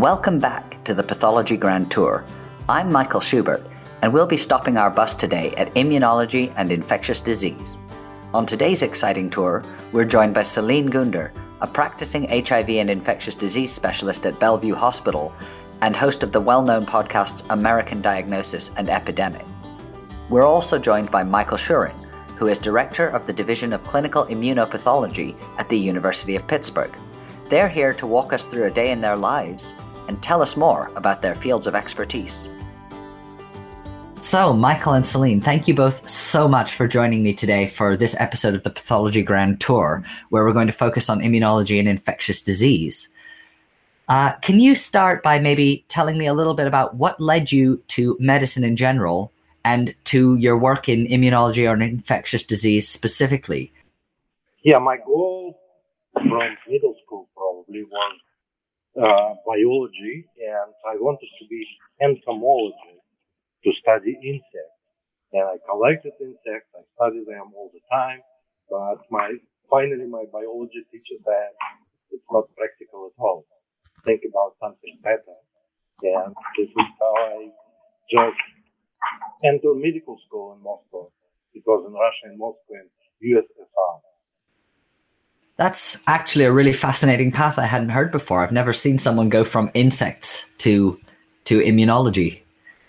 Welcome back to the Pathology Grand Tour. I'm Michael Schubert, and we'll be stopping our bus today at Immunology and Infectious Disease. On today's exciting tour, we're joined by Celine Gounder, a practicing HIV and infectious disease specialist at Bellevue Hospital and host of the well known podcasts American Diagnosis and Epidemic. We're also joined by Michael Shurin, who is director of the Division of Clinical Immunopathology at the University of Pittsburgh. They're here to walk us through a day in their lives and tell us more about their fields of expertise. So, Michael and Celine, thank you both so much for joining me today for this episode of the Pathology Grand Tour, where we're going to focus on immunology and infectious disease. Uh, can you start by maybe telling me a little bit about what led you to medicine in general and to your work in immunology or infectious disease specifically? Yeah, my goal from middle school probably was uh, biology, and I wanted to be entomologist to study insects. And I collected insects, I studied them all the time, but my, finally my biology teacher said it's not practical at all. Think about something better. And this is how I just entered medical school in Moscow. It was in Russia in Moscow in USSR. That's actually a really fascinating path I hadn't heard before. I've never seen someone go from insects to to immunology.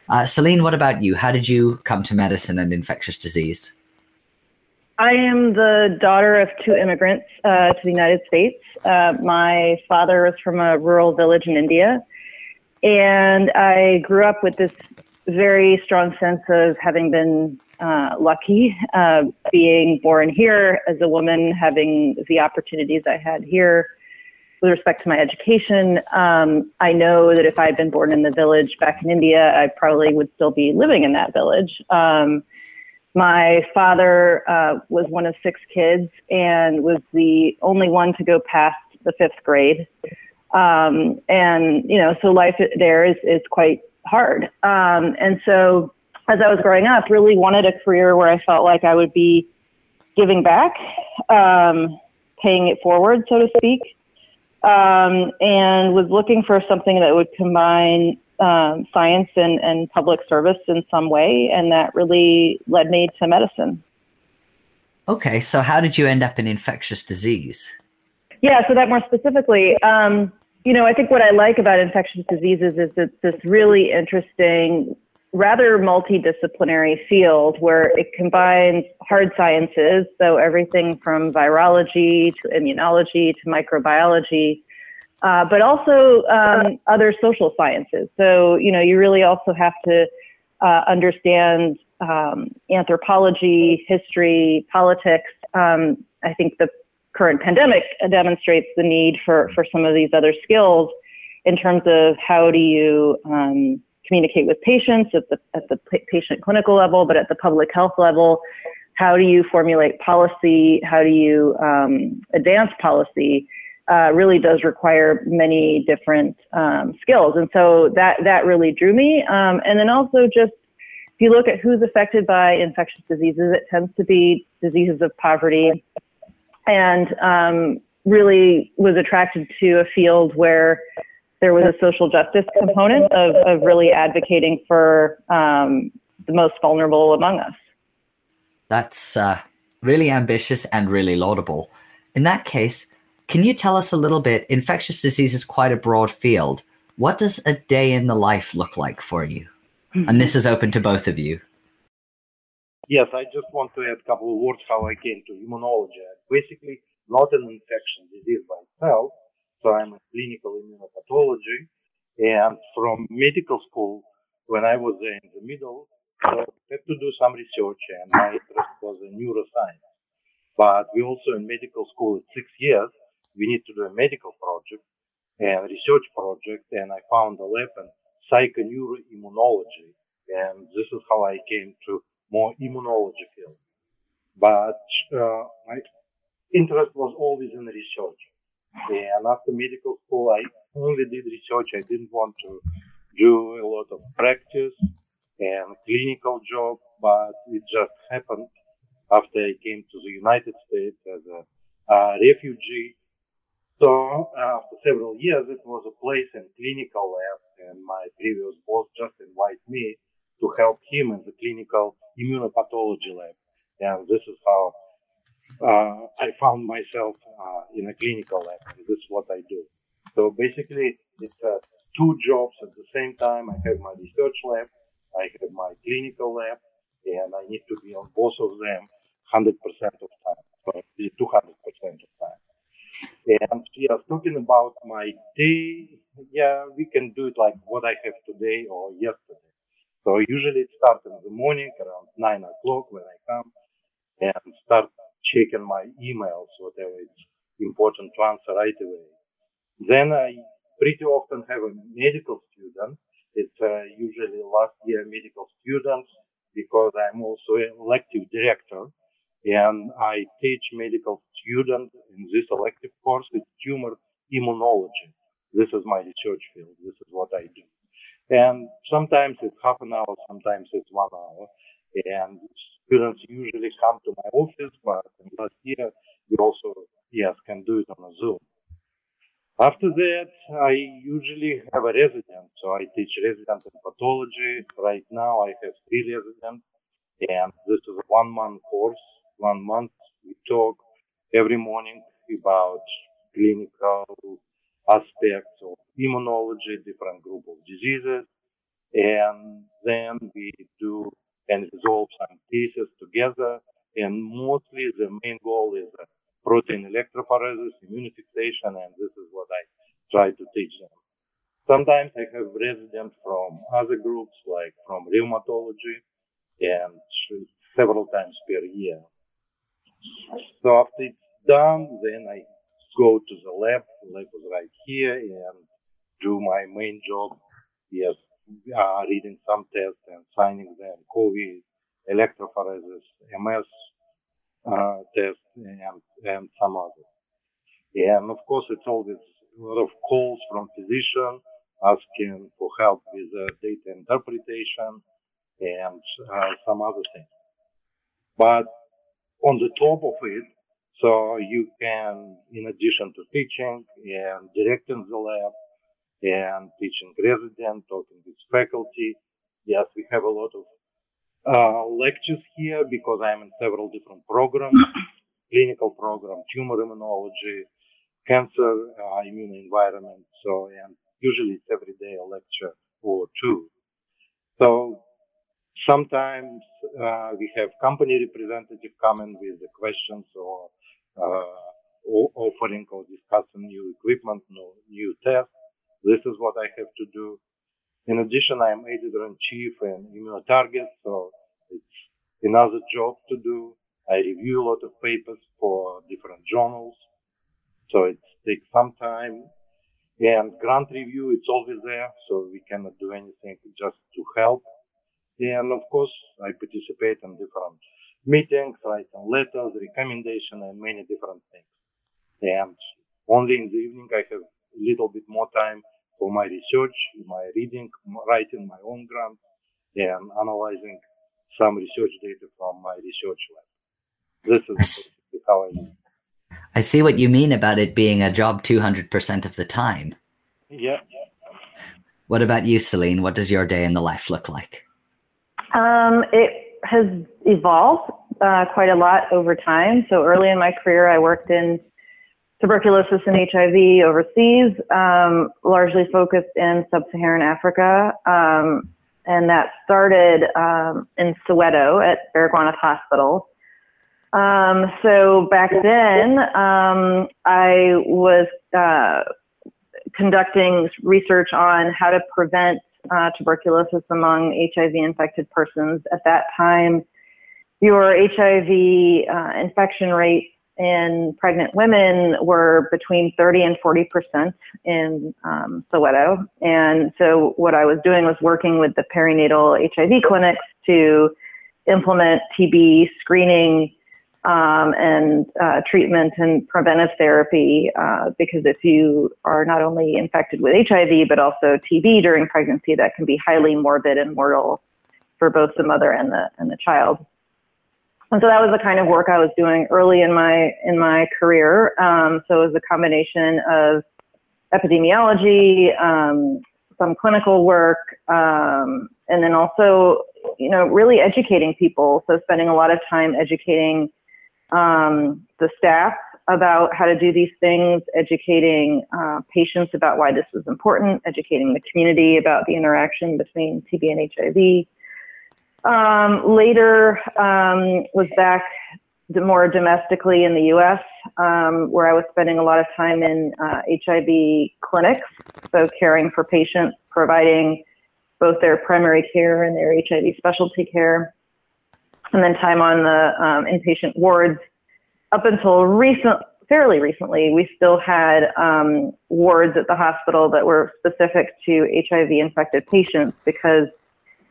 Uh, Celine, what about you? How did you come to medicine and infectious disease? I am the daughter of two immigrants uh, to the United States. Uh, my father was from a rural village in India, and I grew up with this very strong sense of having been uh, lucky, uh, being born here as a woman, having the opportunities I had here with respect to my education, um, I know that if I had been born in the village back in India, I probably would still be living in that village. Um, my father uh, was one of six kids and was the only one to go past the fifth grade. Um, and, you know, so life there is, is quite hard. Um, and so as I was growing up, really wanted a career where I felt like I would be giving back, um, paying it forward, so to speak um, and was looking for something that would combine um, science and, and public service in some way, and that really led me to medicine. Okay, so how did you end up in infectious disease? Yeah, so that more specifically, um, you know, I think what I like about infectious diseases is it's this really interesting rather multidisciplinary field where it combines hard sciences, so everything from virology to immunology to microbiology, uh, but also um, other social sciences. So, you know, you really also have to uh, understand um, anthropology, history, politics. Um, I think the current pandemic demonstrates the need for, for some of these other skills in terms of how do you um, communicate with patients at the, at the patient clinical level, but at the public health level, how do you formulate policy? How do you um, advance policy? Uh, really does require many different um, skills, and so that that really drew me. Um, and then also just if you look at who's affected by infectious diseases, it tends to be diseases of poverty, and um, really was attracted to a field where there was a social justice component of, of really advocating for um, the most vulnerable among us. That's uh, really ambitious and really laudable. In that case, can you tell us a little bit? Infectious disease is quite a broad field. What does a day in the life look like for you? And this is open to both of you. Yes, I just want to add a couple of words how I came to immunology. Basically, not an infection disease by itself, so I'm a clinical immunopathology. And from medical school, when I was in the middle, I had to do some research and my interest was in neuroscience. But we also in medical school at six years, we need to do a medical project and research project. And I found a lab in psychoneuroimmunology. And this is how I came to more immunology field. But uh, my interest was always in research. And after medical school, I only did research. I didn't want to do a lot of practice and clinical job, but it just happened after I came to the United States as a, a refugee. So uh, after several years, it was a place in clinical lab, and my previous boss just invited me to help him in the clinical immunopathology lab, and this is how uh, I found myself uh, in a clinical lab. And this is what I do. So basically, it's uh, two jobs at the same time. I have my research lab, I have my clinical lab, and I need to be on both of them 100% of time, 200% of time. And yeah, talking about my day, yeah, we can do it like what I have today or yesterday. So usually it starts in the morning around nine o'clock when I come and start checking my emails, whatever it's important to answer right away. Then I pretty often have a medical student. It's uh, usually last year medical students because I'm also an elective director and I teach medical students in this elective course with tumor immunology. This is my research field. This is what I do. And sometimes it's half an hour, sometimes it's one hour. And students usually come to my office, but last year we also, yes, can do it on a Zoom. After that, I usually have a resident. So I teach resident in pathology. Right now I have three residents and this is a one month course one month. We talk every morning about clinical aspects of immunology, different group of diseases, and then we do and resolve some cases together. And mostly the main goal is uh, protein electrophoresis, immunofixation, and this is what I try to teach them. Sometimes I have residents from other groups, like from rheumatology, and several times per year. So after it's done, then I go to the lab. The lab is right here and do my main job. Yes, uh, reading some tests and signing them, COVID, electrophoresis, MS uh, tests, and, and some others. And of course, it's always a lot of calls from physicians asking for help with uh, data interpretation and uh, some other things. But on the top of it. So you can, in addition to teaching and directing the lab and teaching resident, talking with faculty. Yes, we have a lot of uh, lectures here because I'm in several different programs, clinical program, tumor immunology, cancer, uh, immune environment. So, and usually it's every day a lecture or two. So Sometimes uh, we have company representative coming with the questions or, uh, offering or discussing new equipment, new, new tests. This is what I have to do. In addition, I am editor-in-chief in ImmunoTarget, so it's another job to do. I review a lot of papers for different journals, so it takes some time. And grant review, it's always there, so we cannot do anything just to help. And of course, I participate in different meetings, writing letters, recommendation, and many different things. And only in the evening, I have a little bit more time for my research, my reading, writing my own grant, and analyzing some research data from my research lab. This is how I do. I see what you mean about it being a job 200% of the time. Yeah. What about you, Celine? What does your day in the life look like? Um, it has evolved uh, quite a lot over time. So early in my career, I worked in tuberculosis and HIV overseas, um, largely focused in sub-Saharan Africa. Um, and that started um, in Soweto at Baragwanath Hospital. Um, so back then, um, I was uh, conducting research on how to prevent uh, tuberculosis among HIV infected persons. At that time, your HIV uh, infection rate in pregnant women were between 30 and 40 percent in um, Soweto. And so, what I was doing was working with the perinatal HIV clinics to implement TB screening um, and uh, treatment and preventive therapy uh, because if you are not only infected with HIV but also TB during pregnancy, that can be highly morbid and mortal for both the mother and the and the child. And so that was the kind of work I was doing early in my in my career. Um, so it was a combination of epidemiology, um, some clinical work, um, and then also, you know, really educating people. So spending a lot of time educating um, the staff about how to do these things, educating uh, patients about why this was important, educating the community about the interaction between TB and HIV. Um, later um, was back more domestically in the U.S., um, where I was spending a lot of time in uh, HIV clinics, so caring for patients, providing both their primary care and their HIV specialty care, and then time on the um, inpatient wards. Up until recent, fairly recently, we still had um, wards at the hospital that were specific to HIV infected patients because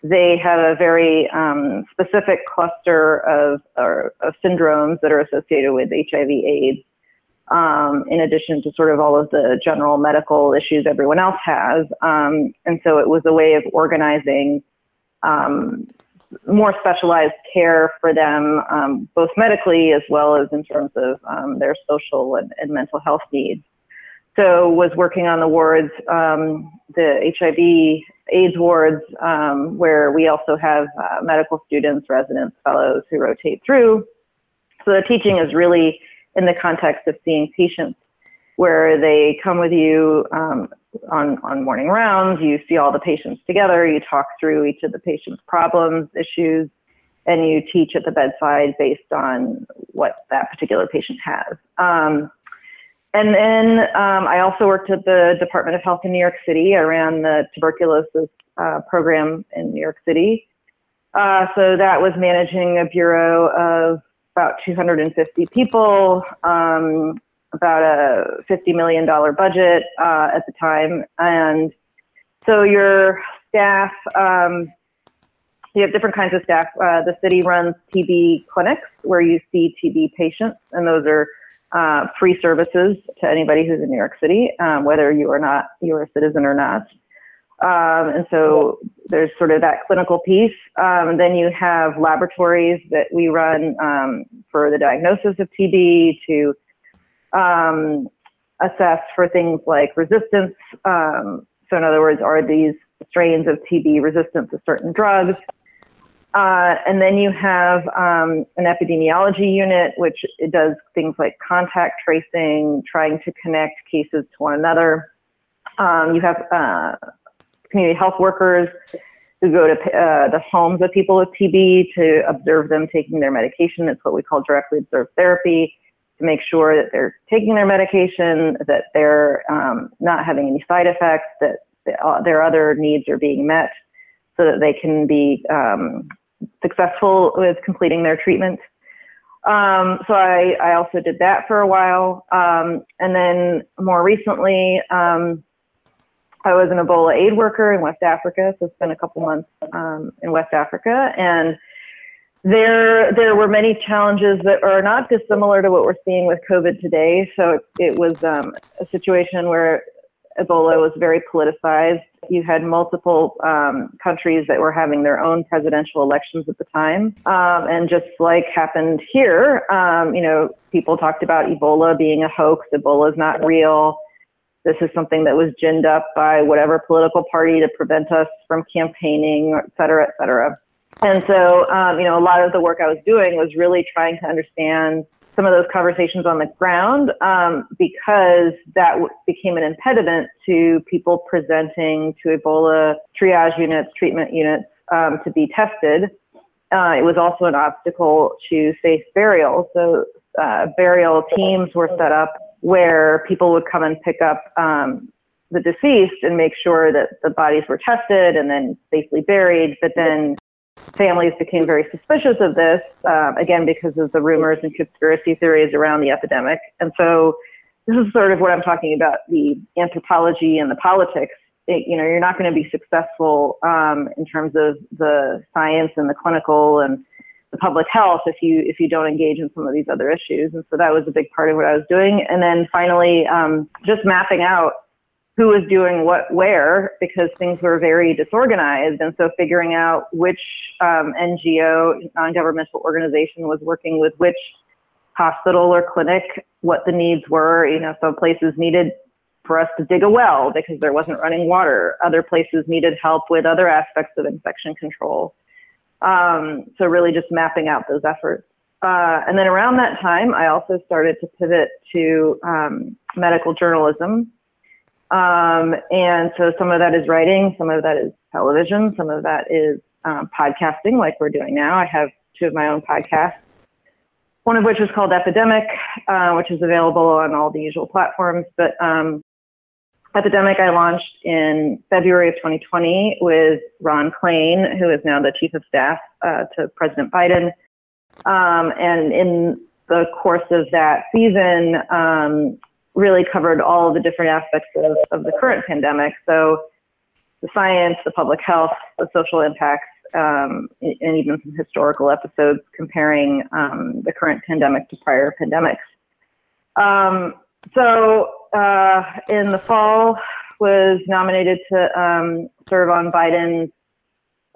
they have a very um, specific cluster of, or, of syndromes that are associated with HIV/AIDS. Um, in addition to sort of all of the general medical issues everyone else has, um, and so it was a way of organizing um, more specialized care for them, um, both medically as well as in terms of um, their social and, and mental health needs so was working on the wards, um, the HIV AIDS wards, um, where we also have uh, medical students, residents, fellows who rotate through. So the teaching is really in the context of seeing patients where they come with you um, on, on morning rounds, you see all the patients together, you talk through each of the patient's problems, issues, and you teach at the bedside based on what that particular patient has. Um, and then um, I also worked at the Department of Health in New York City. I ran the tuberculosis uh, program in New York City. Uh, so that was managing a bureau of about 250 people, um, about a $50 million budget uh, at the time. And so your staff, um, you have different kinds of staff. Uh, the city runs TB clinics where you see TB patients, and those are uh, free services to anybody who's in New York City, um, whether you are not you're a citizen or not. Um, and so there's sort of that clinical piece. Um, then you have laboratories that we run um, for the diagnosis of TB to um, assess for things like resistance. Um, so in other words, are these strains of TB resistant to certain drugs? Uh, and then you have um, an epidemiology unit, which does things like contact tracing, trying to connect cases to one another. Um, you have uh, community health workers who go to uh, the homes of people with TB to observe them taking their medication. It's what we call directly observed therapy to make sure that they're taking their medication, that they're um, not having any side effects, that uh, their other needs are being met so that they can be um, successful with completing their treatment. Um, so I, I, also did that for a while. Um, and then more recently, um, I was an Ebola aid worker in West Africa. So spent a couple months um, in West Africa. And there, there were many challenges that are not dissimilar to what we're seeing with COVID today. So it, it was um, a situation where Ebola was very politicized. You had multiple um, countries that were having their own presidential elections at the time. Um, and just like happened here, um, you know, people talked about Ebola being a hoax. Ebola is not real. This is something that was ginned up by whatever political party to prevent us from campaigning, et cetera, et cetera. And so, um, you know, a lot of the work I was doing was really trying to understand some of those conversations on the ground um, because that w- became an impediment to people presenting to Ebola triage units, treatment units um, to be tested. Uh, it was also an obstacle to safe burial. So uh, burial teams were set up where people would come and pick up um, the deceased and make sure that the bodies were tested and then safely buried. But then families became very suspicious of this, uh, again, because of the rumors and conspiracy theories around the epidemic. And so this is sort of what I'm talking about, the anthropology and the politics. It, you know, you're not going to be successful um, in terms of the science and the clinical and the public health if you if you don't engage in some of these other issues. And so that was a big part of what I was doing. And then finally, um, just mapping out who was doing what where because things were very disorganized. And so figuring out which um, NGO, non-governmental organization was working with which hospital or clinic, what the needs were. You know, some places needed for us to dig a well because there wasn't running water. Other places needed help with other aspects of infection control. Um, so really just mapping out those efforts. Uh, and then around that time, I also started to pivot to um, medical journalism. Um, and so some of that is writing, some of that is television, some of that is um, podcasting, like we're doing now. I have two of my own podcasts, one of which is called Epidemic, uh, which is available on all the usual platforms. But um, Epidemic I launched in February of 2020 with Ron Klain, who is now the chief of staff uh, to President Biden. Um, and in the course of that season, um, really covered all the different aspects of, of the current pandemic. So the science, the public health, the social impacts, um, and even some historical episodes comparing um, the current pandemic to prior pandemics. Um, so uh, in the fall, was nominated to um, serve on Biden's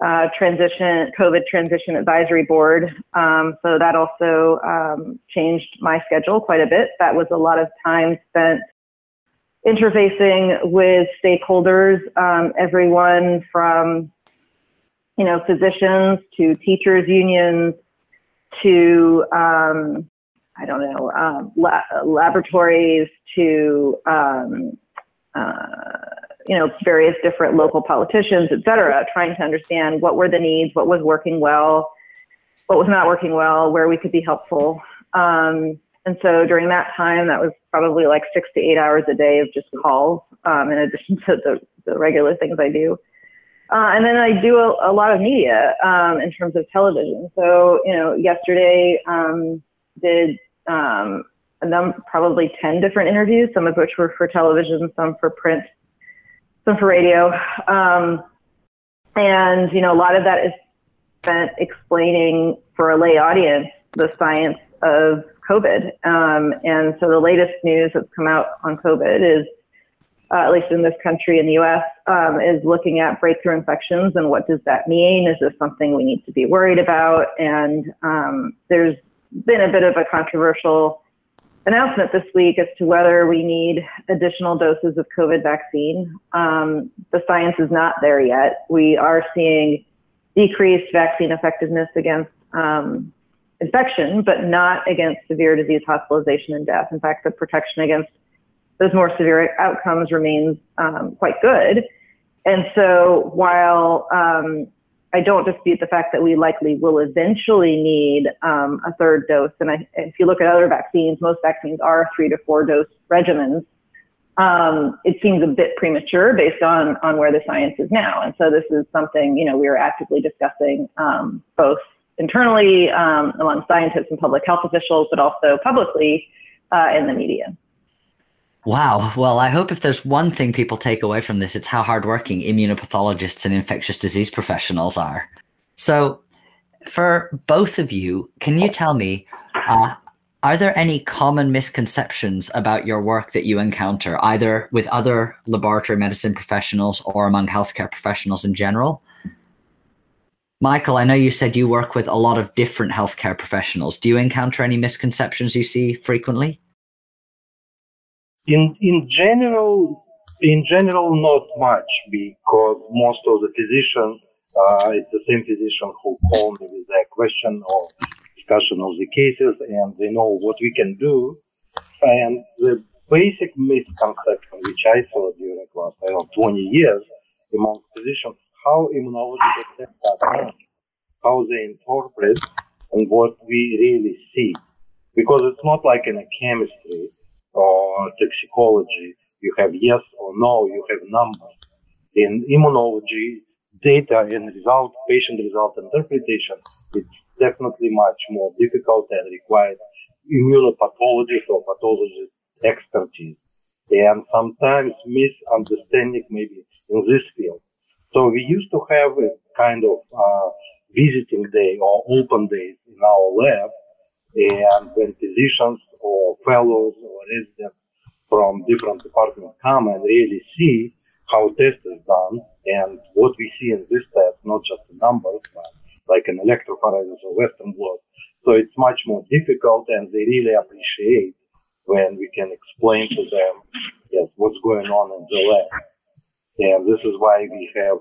uh, transition COVID transition advisory board. Um, so that also um, changed my schedule quite a bit. That was a lot of time spent interfacing with stakeholders, um, everyone from you know physicians to teachers unions to um, I don't know um, la- laboratories to um, uh, you know, various different local politicians, et cetera, trying to understand what were the needs, what was working well, what was not working well, where we could be helpful. Um, and so during that time, that was probably like six to eight hours a day of just calls, um, in addition to the, the regular things I do. Uh, and then I do a, a lot of media um, in terms of television. So, you know, yesterday um, did um, num- probably 10 different interviews, some of which were for television, some for print, some for radio. Um, and, you know, a lot of that is spent explaining for a lay audience the science of COVID. Um, and so the latest news that's come out on COVID is, uh, at least in this country in the US, um, is looking at breakthrough infections and what does that mean? Is this something we need to be worried about? And um, there's been a bit of a controversial announcement this week as to whether we need additional doses of COVID vaccine. Um, the science is not there yet. We are seeing decreased vaccine effectiveness against um, infection, but not against severe disease hospitalization and death. In fact, the protection against those more severe outcomes remains um, quite good. And so while um, I don't dispute the fact that we likely will eventually need um, a third dose. And I, if you look at other vaccines, most vaccines are three to four dose regimens. Um, it seems a bit premature based on on where the science is now. And so this is something you know we are actively discussing um, both internally um, among scientists and public health officials, but also publicly uh, in the media. Wow. Well, I hope if there's one thing people take away from this, it's how hardworking immunopathologists and infectious disease professionals are. So, for both of you, can you tell me, uh, are there any common misconceptions about your work that you encounter, either with other laboratory medicine professionals or among healthcare professionals in general? Michael, I know you said you work with a lot of different healthcare professionals. Do you encounter any misconceptions you see frequently? In in general, in general, not much because most of the physicians, uh, it's the same physician who call me with a question or discussion of the cases, and they know what we can do. And the basic misconception which I saw during last I don't know, 20 years among physicians, how immunologists immunology how they interpret and what we really see. Because it's not like in a chemistry or toxicology, you have yes or no, you have numbers. In immunology, data and result, patient result interpretation, it's definitely much more difficult and requires immunopathologist or pathologist expertise. And sometimes misunderstanding maybe in this field. So we used to have a kind of uh, visiting day or open days in our lab and when physicians or fellows or residents from different departments come and really see how test is done and what we see in this test, not just the numbers, but like an electrophoresis or Western blot. So it's much more difficult and they really appreciate when we can explain to them, yes, what's going on in the lab. And this is why we have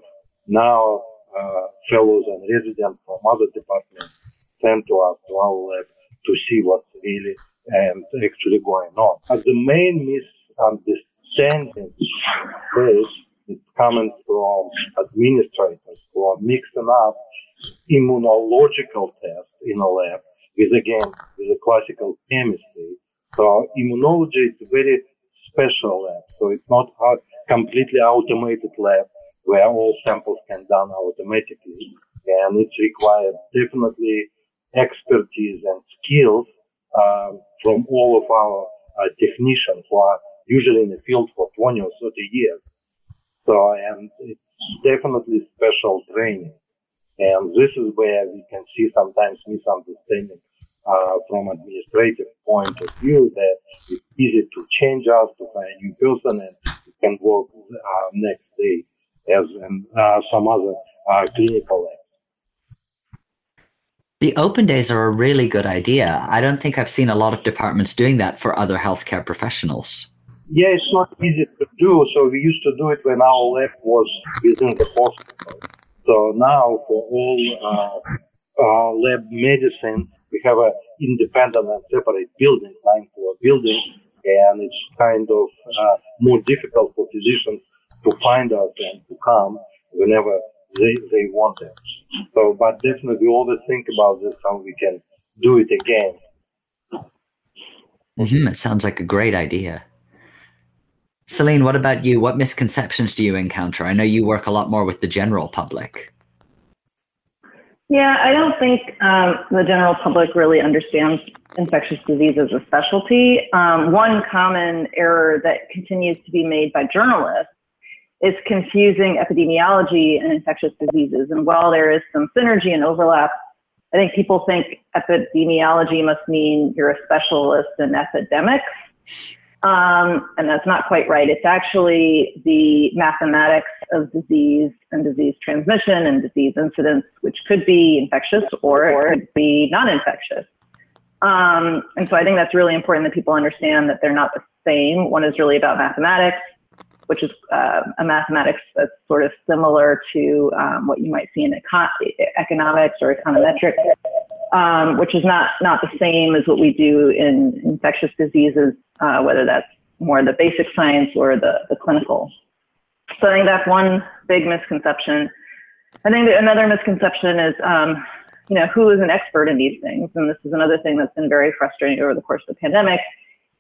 now uh, fellows and residents from other departments sent to us to our lab to see what's really and actually going on. But the main misunderstanding is it's coming from administrators who are mixing up immunological tests in a lab with again with a classical chemistry. So immunology is a very special lab. So it's not a completely automated lab where all samples can done automatically. And it requires definitely expertise and skills um, from all of our uh, technicians who are usually in the field for 20 or 30 years. So, and it's definitely special training. And this is where we can see sometimes misunderstanding uh, from administrative point of view that it's easy to change us to find a new person and can work uh, next day as in uh, some other uh, clinical. The open days are a really good idea. I don't think I've seen a lot of departments doing that for other healthcare professionals. Yeah, it's not easy to do. So we used to do it when our lab was within the hospital. So now for all uh, lab medicine, we have an independent and separate building, nine floor building, and it's kind of uh, more difficult for physicians to find us and to come whenever they, they want it. So, but definitely we always think about this, how we can do it again. Mm-hmm. That sounds like a great idea. Celine, what about you? What misconceptions do you encounter? I know you work a lot more with the general public. Yeah, I don't think um, the general public really understands infectious disease as a specialty. Um, one common error that continues to be made by journalists is confusing epidemiology and infectious diseases. And while there is some synergy and overlap, I think people think epidemiology must mean you're a specialist in epidemics. Um, and that's not quite right. It's actually the mathematics of disease and disease transmission and disease incidence, which could be infectious or it could be non infectious. Um, and so I think that's really important that people understand that they're not the same. One is really about mathematics, which is uh, a mathematics that's sort of similar to um, what you might see in econ- economics or econometrics, um, which is not not the same as what we do in infectious diseases, uh, whether that's more the basic science or the, the clinical. So I think that's one big misconception. I think another misconception is, um, you know, who is an expert in these things? And this is another thing that's been very frustrating over the course of the pandemic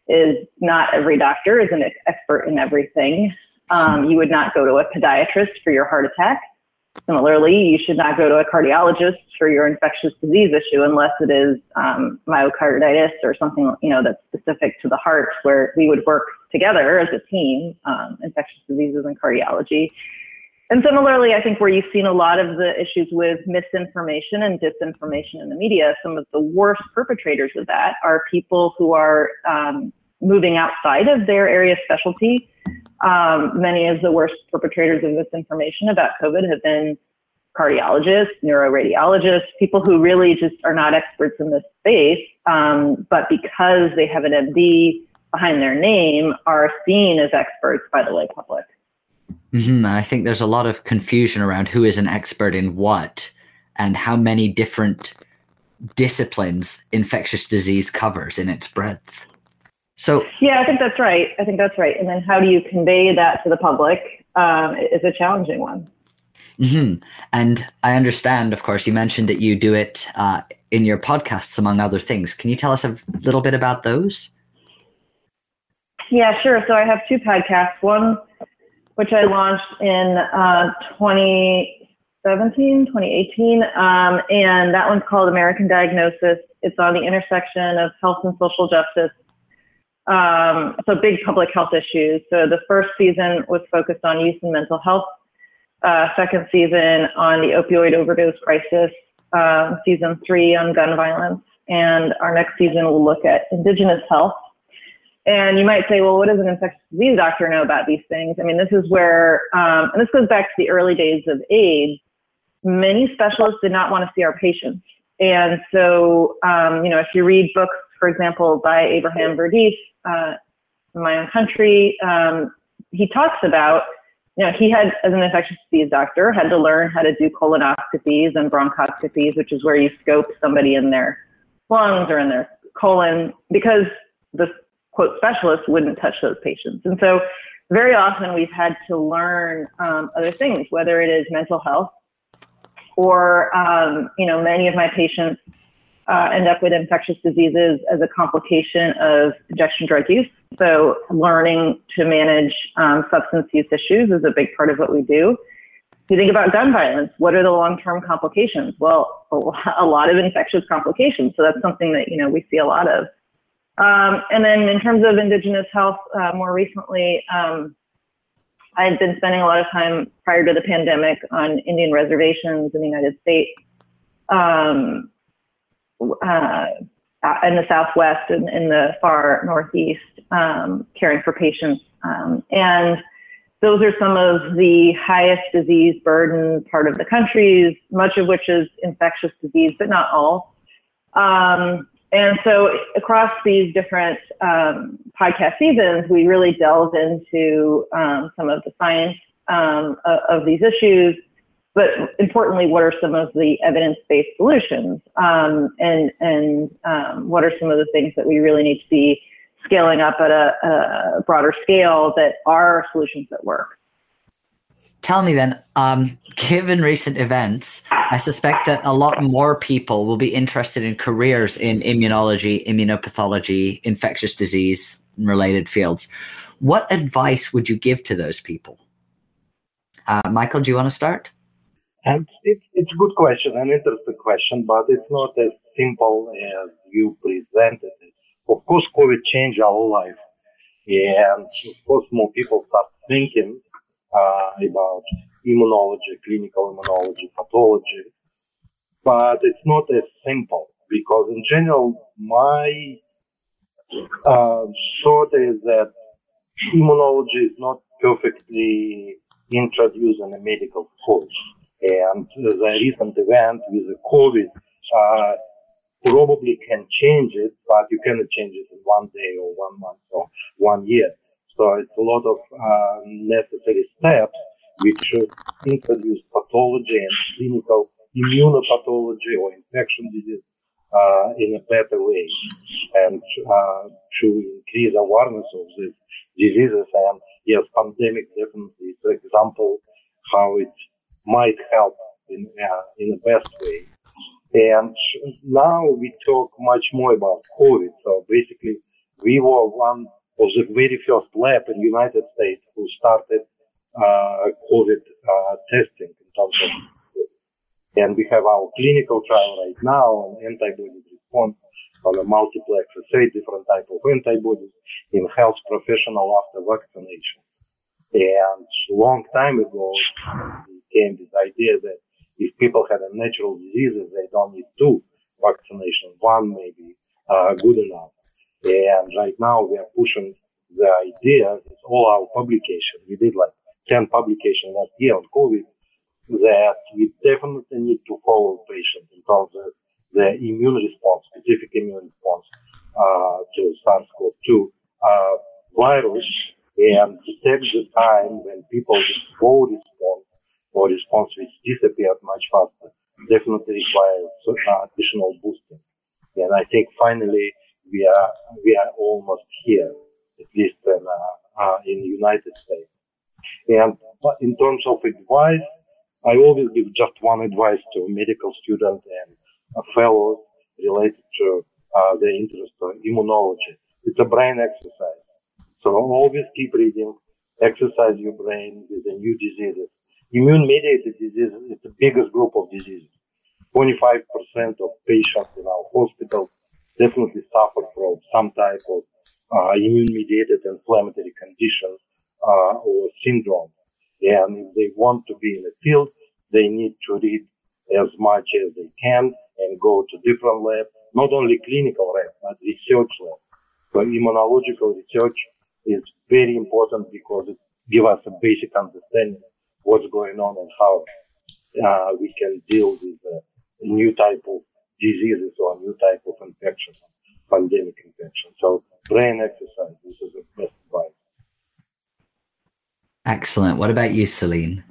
is not every doctor is an expert in everything. Um, you would not go to a podiatrist for your heart attack. Similarly, you should not go to a cardiologist for your infectious disease issue unless it is um, myocarditis or something you know that's specific to the heart, where we would work together as a team, um, infectious diseases and cardiology. And similarly, I think where you've seen a lot of the issues with misinformation and disinformation in the media, some of the worst perpetrators of that are people who are um, moving outside of their area of specialty. Um, many of the worst perpetrators of misinformation about COVID have been cardiologists, neuroradiologists, people who really just are not experts in this space, um, but because they have an MD behind their name, are seen as experts by the lay public. Mm-hmm. I think there's a lot of confusion around who is an expert in what and how many different disciplines infectious disease covers in its breadth. So, yeah, I think that's right. I think that's right. And then how do you convey that to the public um, is a challenging one. Mm-hmm. And I understand, of course, you mentioned that you do it uh, in your podcasts, among other things. Can you tell us a little bit about those? Yeah, sure. So I have two podcasts. One which I launched in uh, 2017, 2018. Um, and that one's called American Diagnosis. It's on the intersection of health and social justice. Um, so big public health issues. So the first season was focused on youth and mental health. Uh, second season on the opioid overdose crisis. Uh, season three on gun violence. And our next season will look at indigenous health And you might say, well, what does an infectious disease doctor know about these things? I mean, this is where, um, and this goes back to the early days of AIDS. Many specialists did not want to see our patients. And so, um, you know, if you read books, for example, by Abraham Verghese, uh, in my own country, um, he talks about, you know, he had, as an infectious disease doctor, had to learn how to do colonoscopies and bronchoscopies, which is where you scope somebody in their lungs or in their colon, because the quote specialists wouldn't touch those patients. And so very often we've had to learn um, other things, whether it is mental health or, um, you know, many of my patients uh, end up with infectious diseases as a complication of injection drug use. So learning to manage um, substance use issues is a big part of what we do. If you think about gun violence, what are the long-term complications? Well, a lot of infectious complications. So that's something that, you know, we see a lot of. Um, and then in terms of indigenous health, uh, more recently, um, I had been spending a lot of time prior to the pandemic on Indian reservations in the United States, um, uh, in the Southwest and in the far Northeast, um, caring for patients. Um, and those are some of the highest disease burden part of the countries, much of which is infectious disease, but not all. Um, and so across these different um, podcast seasons, we really delve into um, some of the science um, of, of, these issues, but importantly, what are some of the evidence-based solutions, um, and and um, what are some of the things that we really need to be scaling up at a, a broader scale that are solutions that work. Tell me then, um, given recent events, I suspect that a lot more people will be interested in careers in immunology, immunopathology, infectious disease related fields. What advice would you give to those people? Uh, Michael, do you want to start? And it's, it's a good question, an interesting question, but it's not as simple as you presented it. Of course, COVID changed our life. And of course, more people start thinking about immunology, clinical immunology, pathology. But it's not as simple because in general, my uh, thought is that immunology is not perfectly introduced in the medical course. And the recent event with the COVID uh, probably can change it, but you cannot change it in one day or one month or one year. So it's a lot of uh, necessary steps which introduce pathology and clinical immunopathology or infection disease uh, in a better way and uh, to increase awareness of these diseases. And yes, pandemic definitely is an example how it might help in, uh, in the best way. And now we talk much more about COVID. So basically, we were one was the very first lab in the United States who started uh, COVID uh, testing in terms of and we have our clinical trial right now on antibody response on a multiplex assay, different type of antibodies in health professional after vaccination. And long time ago came this idea that if people had a natural diseases, they don't need two vaccinations. One may be uh, good enough. And right now we are pushing the idea with all our publications. We did like 10 publications last year on COVID that we definitely need to follow patients in terms of the immune response, specific immune response uh, to SARS-CoV-2 uh, virus and detect the time when people slow respond or response which disappeared much faster definitely requires uh, additional boosting. And I think finally we are we are almost here, at least in, uh, uh, in the United States. And in terms of advice, I always give just one advice to medical students and fellows related to uh, interest in immunology. It's a brain exercise. So always keep reading, exercise your brain with the new diseases. Immune-mediated diseases is the biggest group of diseases. 25% of patients in our hospitals definitely suffer from some type of uh, immune-mediated inflammatory condition uh, or syndrome. And if they want to be in the field, they need to read as much as they can and go to different labs, not only clinical labs, but research labs, So immunological research is very important because it gives us a basic understanding what's going on and how uh, we can deal with a new type of diseases or new type of infection, pandemic infection. So brain exercise, this is the best advice. Excellent. What about you, Celine?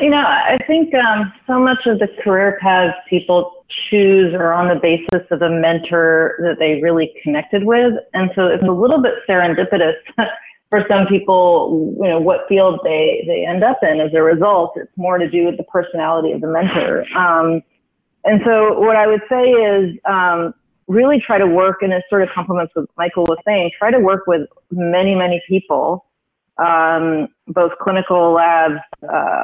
You know, I think um, so much of the career paths people choose are on the basis of a mentor that they really connected with. And so it's a little bit serendipitous for some people, you know, what field they, they end up in as a result. It's more to do with the personality of the mentor. Um, and so what I would say is um, really try to work, and it sort of complements what Michael was saying, try to work with many, many people, um, both clinical labs, uh,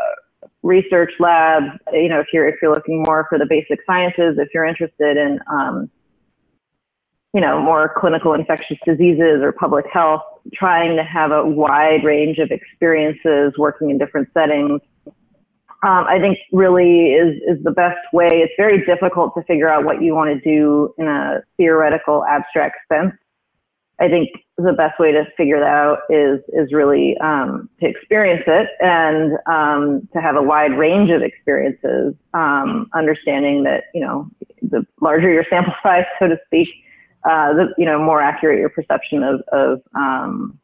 research labs, you know, if you're, if you're looking more for the basic sciences, if you're interested in, um, you know, more clinical infectious diseases or public health, trying to have a wide range of experiences working in different settings. Um, I think really is is the best way. It's very difficult to figure out what you want to do in a theoretical, abstract sense. I think the best way to figure that out is is really um, to experience it and um, to have a wide range of experiences. Um, understanding that you know the larger your sample size, so to speak, uh, the you know more accurate your perception of of um,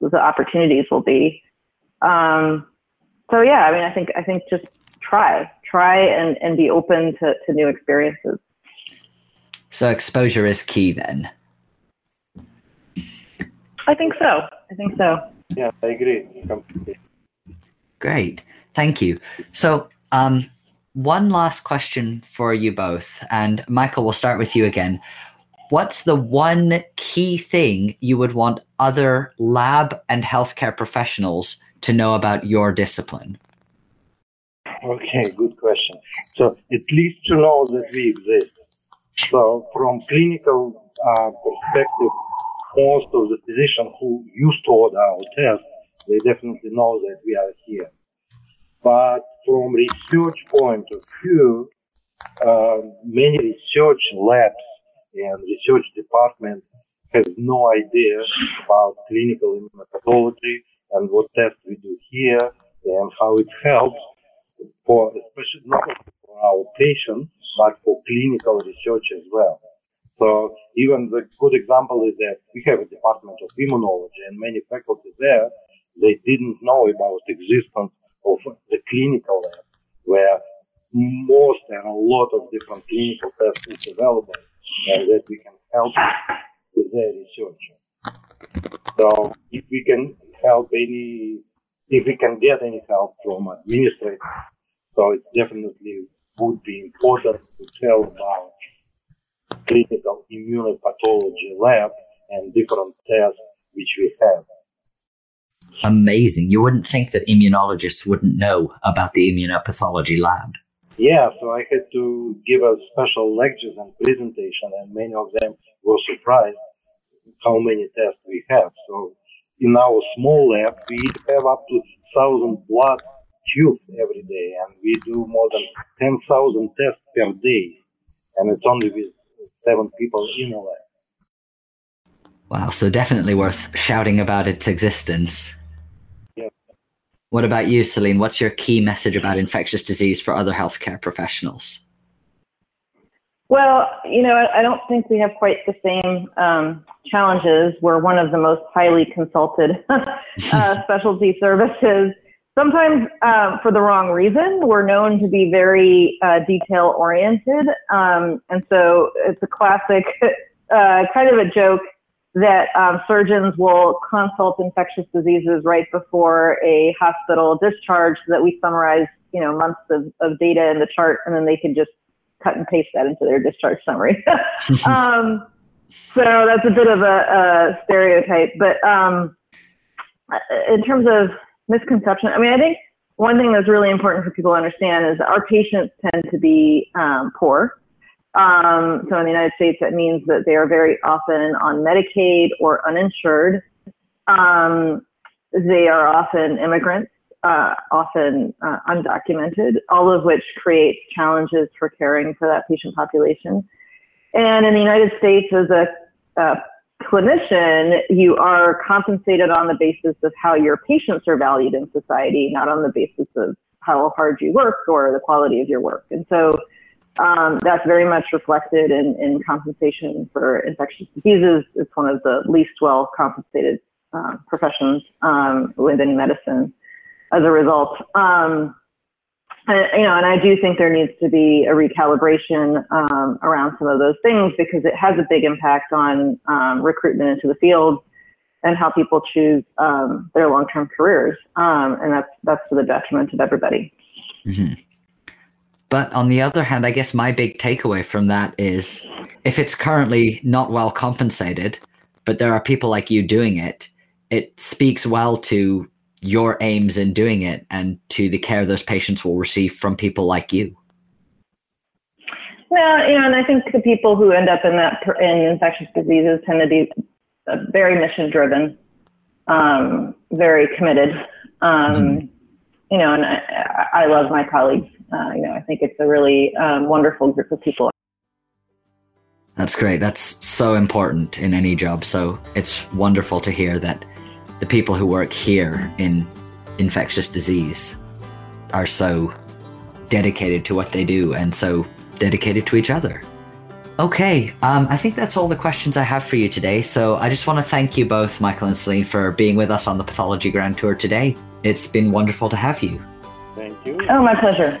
the opportunities will be. Um, so yeah, I mean, I think I think just try, try, and and be open to to new experiences. So exposure is key then. I think so. I think so. Yeah, I agree. Great, thank you. So, um, one last question for you both, and Michael, we'll start with you again what's the one key thing you would want other lab and healthcare professionals to know about your discipline? Okay, good question. So, at least to know that we exist. So, from clinical uh, perspective, most of the physicians who used to order our tests, they definitely know that we are here. But from research point of view, uh, many research labs and research department has no idea about clinical immunopathology and what tests we do here and how it helps for, especially not for our patients, but for clinical research as well. So even the good example is that we have a department of immunology and many faculty there, they didn't know about existence of the clinical lab where most and a lot of different clinical tests is available and that we can help with their research. So if we can help any, if we can get any help from administrators, so it definitely would be important to tell about clinical immunopathology lab and different tests which we have. Amazing. You wouldn't think that immunologists wouldn't know about the immunopathology lab. Yeah, so I had to give a special lectures and presentation, and many of them were surprised how many tests we have. So in our small lab, we have up to thousand blood tubes every day, and we do more than ten thousand tests per day, and it's only with seven people in a lab. Wow, so definitely worth shouting about its existence. What about you, Celine? What's your key message about infectious disease for other healthcare professionals? Well, you know, I, I don't think we have quite the same um, challenges. We're one of the most highly consulted uh, specialty services. Sometimes uh, for the wrong reason. We're known to be very uh, detail oriented. Um, and so it's a classic, uh, kind of a joke that um, surgeons will consult infectious diseases right before a hospital discharge so that we summarize, you know, months of, of data in the chart and then they can just cut and paste that into their discharge summary. um, so that's a bit of a, a stereotype. But um, in terms of misconception, I mean, I think one thing that's really important for people to understand is our patients tend to be um, poor. Um, so in the United States, that means that they are very often on Medicaid or uninsured. Um, they are often immigrants, uh, often uh, undocumented, all of which creates challenges for caring for that patient population. And in the United States, as a, a clinician, you are compensated on the basis of how your patients are valued in society, not on the basis of how hard you work or the quality of your work. And so um, that's very much reflected in, in compensation for infectious diseases. It's one of the least well compensated uh, professions um, within medicine as a result. Um, and, you know, and I do think there needs to be a recalibration um, around some of those things because it has a big impact on um, recruitment into the field and how people choose um, their long-term careers, um, and that's that's to the detriment of everybody. Mm-hmm. But on the other hand, I guess my big takeaway from that is if it's currently not well compensated, but there are people like you doing it, it speaks well to your aims in doing it and to the care those patients will receive from people like you. Well, you know, and I think the people who end up in that in infectious diseases tend to be uh, very mission driven, um, very committed. Um, mm-hmm. You know, and I, I love my colleagues. Uh, you know, I think it's a really um, wonderful group of people. That's great. That's so important in any job. So it's wonderful to hear that the people who work here in infectious disease are so dedicated to what they do and so dedicated to each other. Okay, um, I think that's all the questions I have for you today. So I just want to thank you both, Michael and Celine, for being with us on the Pathology Grand Tour today. It's been wonderful to have you. Thank you. Oh, my pleasure.